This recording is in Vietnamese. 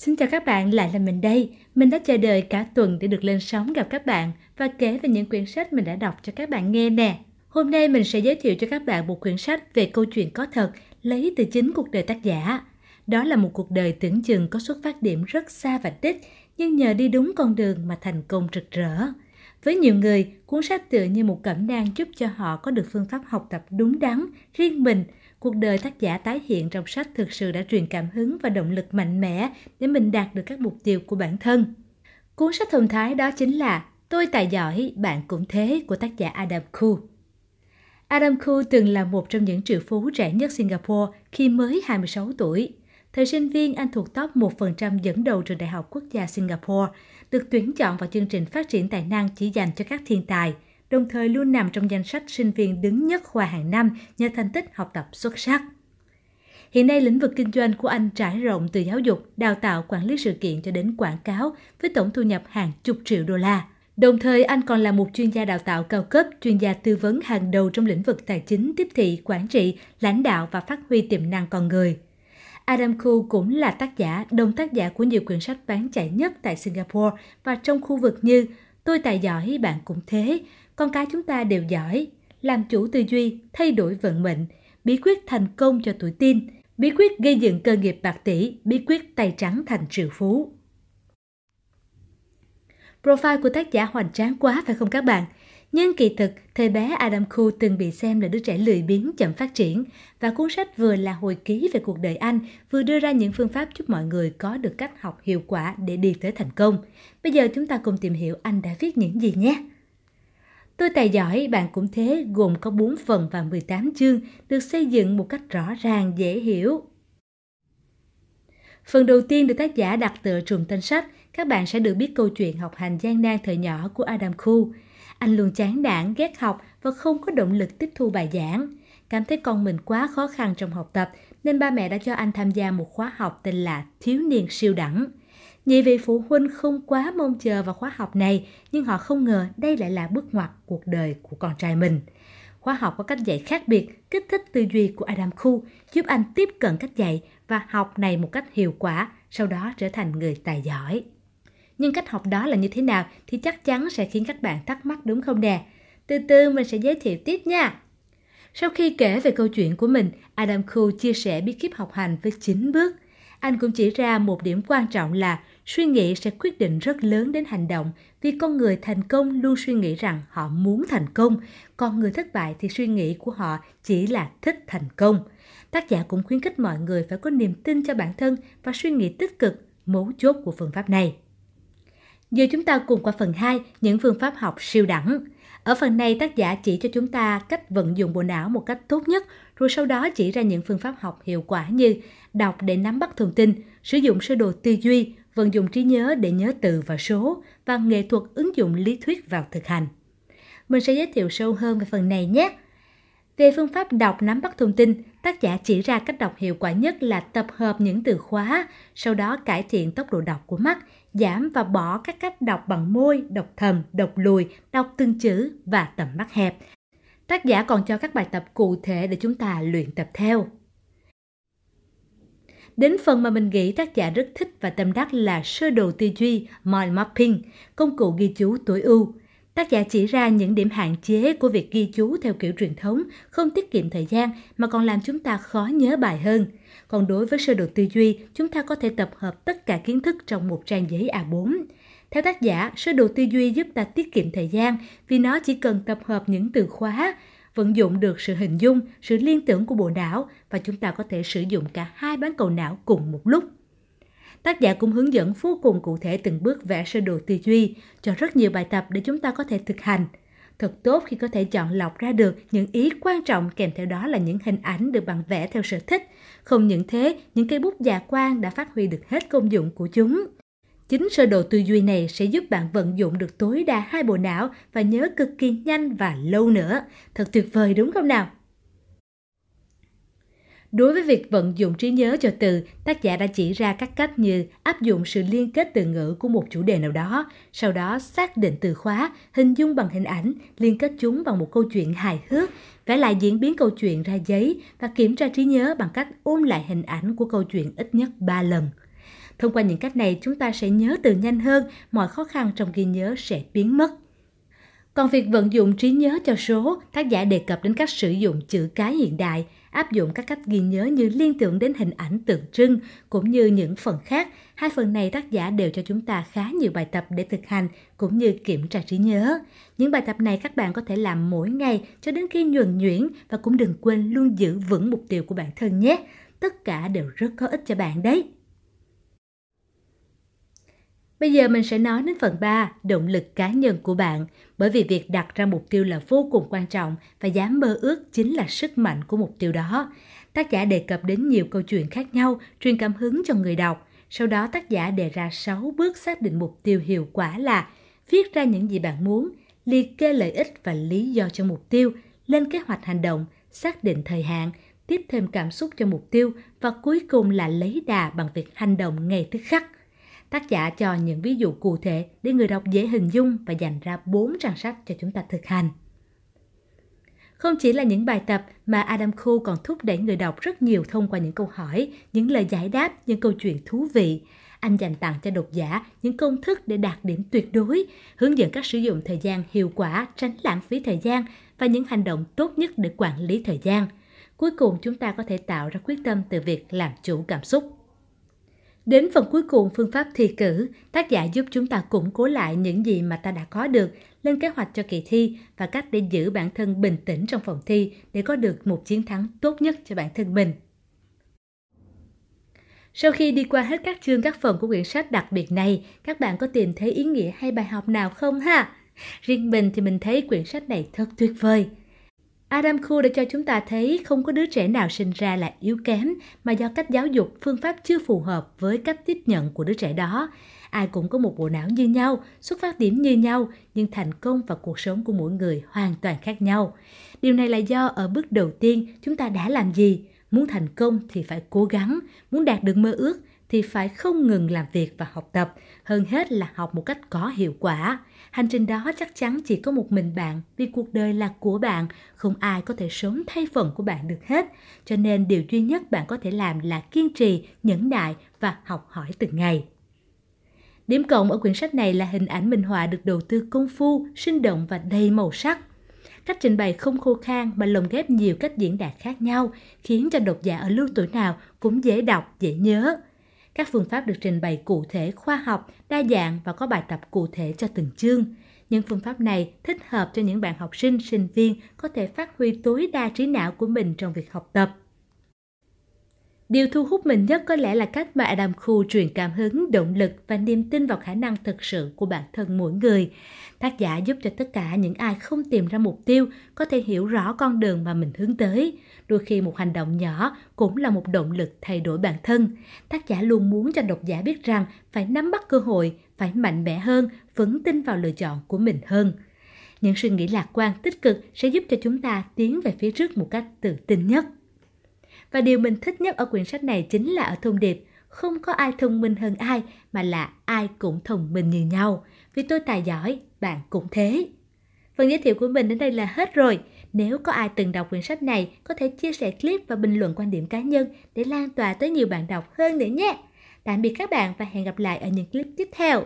Xin chào các bạn, lại là mình đây. Mình đã chờ đợi cả tuần để được lên sóng gặp các bạn và kể về những quyển sách mình đã đọc cho các bạn nghe nè. Hôm nay mình sẽ giới thiệu cho các bạn một quyển sách về câu chuyện có thật lấy từ chính cuộc đời tác giả. Đó là một cuộc đời tưởng chừng có xuất phát điểm rất xa và đích, nhưng nhờ đi đúng con đường mà thành công rực rỡ. Với nhiều người, cuốn sách tựa như một cẩm nang giúp cho họ có được phương pháp học tập đúng đắn, riêng mình – cuộc đời tác giả tái hiện trong sách thực sự đã truyền cảm hứng và động lực mạnh mẽ để mình đạt được các mục tiêu của bản thân. Cuốn sách thông thái đó chính là Tôi tài giỏi, bạn cũng thế của tác giả Adam Khu. Adam Khu từng là một trong những triệu phú trẻ nhất Singapore khi mới 26 tuổi. Thời sinh viên, anh thuộc top 1% dẫn đầu trường Đại học Quốc gia Singapore, được tuyển chọn vào chương trình phát triển tài năng chỉ dành cho các thiên tài – đồng thời luôn nằm trong danh sách sinh viên đứng nhất khoa hàng năm nhờ thành tích học tập xuất sắc. Hiện nay, lĩnh vực kinh doanh của anh trải rộng từ giáo dục, đào tạo, quản lý sự kiện cho đến quảng cáo với tổng thu nhập hàng chục triệu đô la. Đồng thời, anh còn là một chuyên gia đào tạo cao cấp, chuyên gia tư vấn hàng đầu trong lĩnh vực tài chính, tiếp thị, quản trị, lãnh đạo và phát huy tiềm năng con người. Adam Khoo cũng là tác giả, đồng tác giả của nhiều quyển sách bán chạy nhất tại Singapore và trong khu vực như Tôi tài giỏi, bạn cũng thế, con cái chúng ta đều giỏi, làm chủ tư duy, thay đổi vận mệnh, bí quyết thành công cho tuổi tin, bí quyết gây dựng cơ nghiệp bạc tỷ, bí quyết tay trắng thành triệu phú. Profile của tác giả hoành tráng quá phải không các bạn? Nhưng kỳ thực, thời bé Adam Khu từng bị xem là đứa trẻ lười biếng chậm phát triển và cuốn sách vừa là hồi ký về cuộc đời anh, vừa đưa ra những phương pháp giúp mọi người có được cách học hiệu quả để đi tới thành công. Bây giờ chúng ta cùng tìm hiểu anh đã viết những gì nhé. Tôi tài giỏi, bạn cũng thế, gồm có 4 phần và 18 chương, được xây dựng một cách rõ ràng, dễ hiểu. Phần đầu tiên được tác giả đặt tựa trùm tên sách, các bạn sẽ được biết câu chuyện học hành gian nan thời nhỏ của Adam Khu. Anh luôn chán nản, ghét học và không có động lực tiếp thu bài giảng. Cảm thấy con mình quá khó khăn trong học tập nên ba mẹ đã cho anh tham gia một khóa học tên là Thiếu niên siêu đẳng. Nhiều vị phụ huynh không quá mong chờ vào khóa học này, nhưng họ không ngờ đây lại là bước ngoặt cuộc đời của con trai mình. Khóa học có cách dạy khác biệt, kích thích tư duy của Adam Khu, giúp anh tiếp cận cách dạy và học này một cách hiệu quả, sau đó trở thành người tài giỏi. Nhưng cách học đó là như thế nào thì chắc chắn sẽ khiến các bạn thắc mắc đúng không nè? Từ từ mình sẽ giới thiệu tiếp nha. Sau khi kể về câu chuyện của mình, Adam Khu chia sẻ bí kíp học hành với 9 bước. Anh cũng chỉ ra một điểm quan trọng là suy nghĩ sẽ quyết định rất lớn đến hành động vì con người thành công luôn suy nghĩ rằng họ muốn thành công. Còn người thất bại thì suy nghĩ của họ chỉ là thích thành công. Tác giả cũng khuyến khích mọi người phải có niềm tin cho bản thân và suy nghĩ tích cực, mấu chốt của phương pháp này. Giờ chúng ta cùng qua phần 2 những phương pháp học siêu đẳng ở phần này, tác giả chỉ cho chúng ta cách vận dụng bộ não một cách tốt nhất, rồi sau đó chỉ ra những phương pháp học hiệu quả như đọc để nắm bắt thông tin, sử dụng sơ đồ tư duy, vận dụng trí nhớ để nhớ từ và số, và nghệ thuật ứng dụng lý thuyết vào thực hành. Mình sẽ giới thiệu sâu hơn về phần này nhé. Về phương pháp đọc nắm bắt thông tin, tác giả chỉ ra cách đọc hiệu quả nhất là tập hợp những từ khóa, sau đó cải thiện tốc độ đọc của mắt, giảm và bỏ các cách đọc bằng môi, đọc thầm, đọc lùi, đọc từng chữ và tầm mắt hẹp. Tác giả còn cho các bài tập cụ thể để chúng ta luyện tập theo. Đến phần mà mình nghĩ tác giả rất thích và tâm đắc là sơ đồ tư duy Mind Mapping, công cụ ghi chú tối ưu. Tác giả chỉ ra những điểm hạn chế của việc ghi chú theo kiểu truyền thống, không tiết kiệm thời gian mà còn làm chúng ta khó nhớ bài hơn. Còn đối với sơ đồ tư duy, chúng ta có thể tập hợp tất cả kiến thức trong một trang giấy A4. Theo tác giả, sơ đồ tư duy giúp ta tiết kiệm thời gian vì nó chỉ cần tập hợp những từ khóa, vận dụng được sự hình dung, sự liên tưởng của bộ não và chúng ta có thể sử dụng cả hai bán cầu não cùng một lúc. Tác giả cũng hướng dẫn vô cùng cụ thể từng bước vẽ sơ đồ tư duy cho rất nhiều bài tập để chúng ta có thể thực hành. Thật tốt khi có thể chọn lọc ra được những ý quan trọng kèm theo đó là những hình ảnh được bạn vẽ theo sở thích. Không những thế, những cây bút dạ quang đã phát huy được hết công dụng của chúng. Chính sơ đồ tư duy này sẽ giúp bạn vận dụng được tối đa hai bộ não và nhớ cực kỳ nhanh và lâu nữa. Thật tuyệt vời đúng không nào? Đối với việc vận dụng trí nhớ cho từ, tác giả đã chỉ ra các cách như áp dụng sự liên kết từ ngữ của một chủ đề nào đó, sau đó xác định từ khóa, hình dung bằng hình ảnh, liên kết chúng bằng một câu chuyện hài hước, vẽ lại diễn biến câu chuyện ra giấy và kiểm tra trí nhớ bằng cách ôm lại hình ảnh của câu chuyện ít nhất 3 lần. Thông qua những cách này, chúng ta sẽ nhớ từ nhanh hơn, mọi khó khăn trong ghi nhớ sẽ biến mất. Còn việc vận dụng trí nhớ cho số, tác giả đề cập đến cách sử dụng chữ cái hiện đại, áp dụng các cách ghi nhớ như liên tưởng đến hình ảnh tượng trưng cũng như những phần khác. Hai phần này tác giả đều cho chúng ta khá nhiều bài tập để thực hành cũng như kiểm tra trí nhớ. Những bài tập này các bạn có thể làm mỗi ngày cho đến khi nhuần nhuyễn và cũng đừng quên luôn giữ vững mục tiêu của bản thân nhé. Tất cả đều rất có ích cho bạn đấy. Bây giờ mình sẽ nói đến phần 3, động lực cá nhân của bạn, bởi vì việc đặt ra mục tiêu là vô cùng quan trọng và dám mơ ước chính là sức mạnh của mục tiêu đó. Tác giả đề cập đến nhiều câu chuyện khác nhau, truyền cảm hứng cho người đọc. Sau đó tác giả đề ra 6 bước xác định mục tiêu hiệu quả là viết ra những gì bạn muốn, liệt kê lợi ích và lý do cho mục tiêu, lên kế hoạch hành động, xác định thời hạn, tiếp thêm cảm xúc cho mục tiêu và cuối cùng là lấy đà bằng việc hành động ngay tức khắc. Tác giả cho những ví dụ cụ thể để người đọc dễ hình dung và dành ra 4 trang sách cho chúng ta thực hành. Không chỉ là những bài tập mà Adam Khu còn thúc đẩy người đọc rất nhiều thông qua những câu hỏi, những lời giải đáp, những câu chuyện thú vị. Anh dành tặng cho độc giả những công thức để đạt điểm tuyệt đối, hướng dẫn cách sử dụng thời gian hiệu quả, tránh lãng phí thời gian và những hành động tốt nhất để quản lý thời gian. Cuối cùng chúng ta có thể tạo ra quyết tâm từ việc làm chủ cảm xúc. Đến phần cuối cùng phương pháp thi cử, tác giả giúp chúng ta củng cố lại những gì mà ta đã có được, lên kế hoạch cho kỳ thi và cách để giữ bản thân bình tĩnh trong phòng thi để có được một chiến thắng tốt nhất cho bản thân mình. Sau khi đi qua hết các chương các phần của quyển sách đặc biệt này, các bạn có tìm thấy ý nghĩa hay bài học nào không ha? Riêng mình thì mình thấy quyển sách này thật tuyệt vời. Adam Khu đã cho chúng ta thấy không có đứa trẻ nào sinh ra là yếu kém mà do cách giáo dục, phương pháp chưa phù hợp với cách tiếp nhận của đứa trẻ đó. Ai cũng có một bộ não như nhau, xuất phát điểm như nhau, nhưng thành công và cuộc sống của mỗi người hoàn toàn khác nhau. Điều này là do ở bước đầu tiên chúng ta đã làm gì? Muốn thành công thì phải cố gắng, muốn đạt được mơ ước thì phải không ngừng làm việc và học tập, hơn hết là học một cách có hiệu quả. Hành trình đó chắc chắn chỉ có một mình bạn vì cuộc đời là của bạn, không ai có thể sống thay phần của bạn được hết. Cho nên điều duy nhất bạn có thể làm là kiên trì, nhẫn nại và học hỏi từng ngày. Điểm cộng ở quyển sách này là hình ảnh minh họa được đầu tư công phu, sinh động và đầy màu sắc. Cách trình bày không khô khan mà lồng ghép nhiều cách diễn đạt khác nhau, khiến cho độc giả ở lứa tuổi nào cũng dễ đọc, dễ nhớ. Các phương pháp được trình bày cụ thể, khoa học, đa dạng và có bài tập cụ thể cho từng chương. Những phương pháp này thích hợp cho những bạn học sinh, sinh viên có thể phát huy tối đa trí não của mình trong việc học tập. Điều thu hút mình nhất có lẽ là cách mà Adam Khu truyền cảm hứng, động lực và niềm tin vào khả năng thực sự của bản thân mỗi người. Tác giả giúp cho tất cả những ai không tìm ra mục tiêu có thể hiểu rõ con đường mà mình hướng tới. Đôi khi một hành động nhỏ cũng là một động lực thay đổi bản thân. Tác giả luôn muốn cho độc giả biết rằng phải nắm bắt cơ hội, phải mạnh mẽ hơn, vững tin vào lựa chọn của mình hơn. Những suy nghĩ lạc quan tích cực sẽ giúp cho chúng ta tiến về phía trước một cách tự tin nhất. Và điều mình thích nhất ở quyển sách này chính là ở thông điệp không có ai thông minh hơn ai mà là ai cũng thông minh như nhau. Vì tôi tài giỏi, bạn cũng thế. Phần giới thiệu của mình đến đây là hết rồi. Nếu có ai từng đọc quyển sách này, có thể chia sẻ clip và bình luận quan điểm cá nhân để lan tỏa tới nhiều bạn đọc hơn nữa nhé. Tạm biệt các bạn và hẹn gặp lại ở những clip tiếp theo.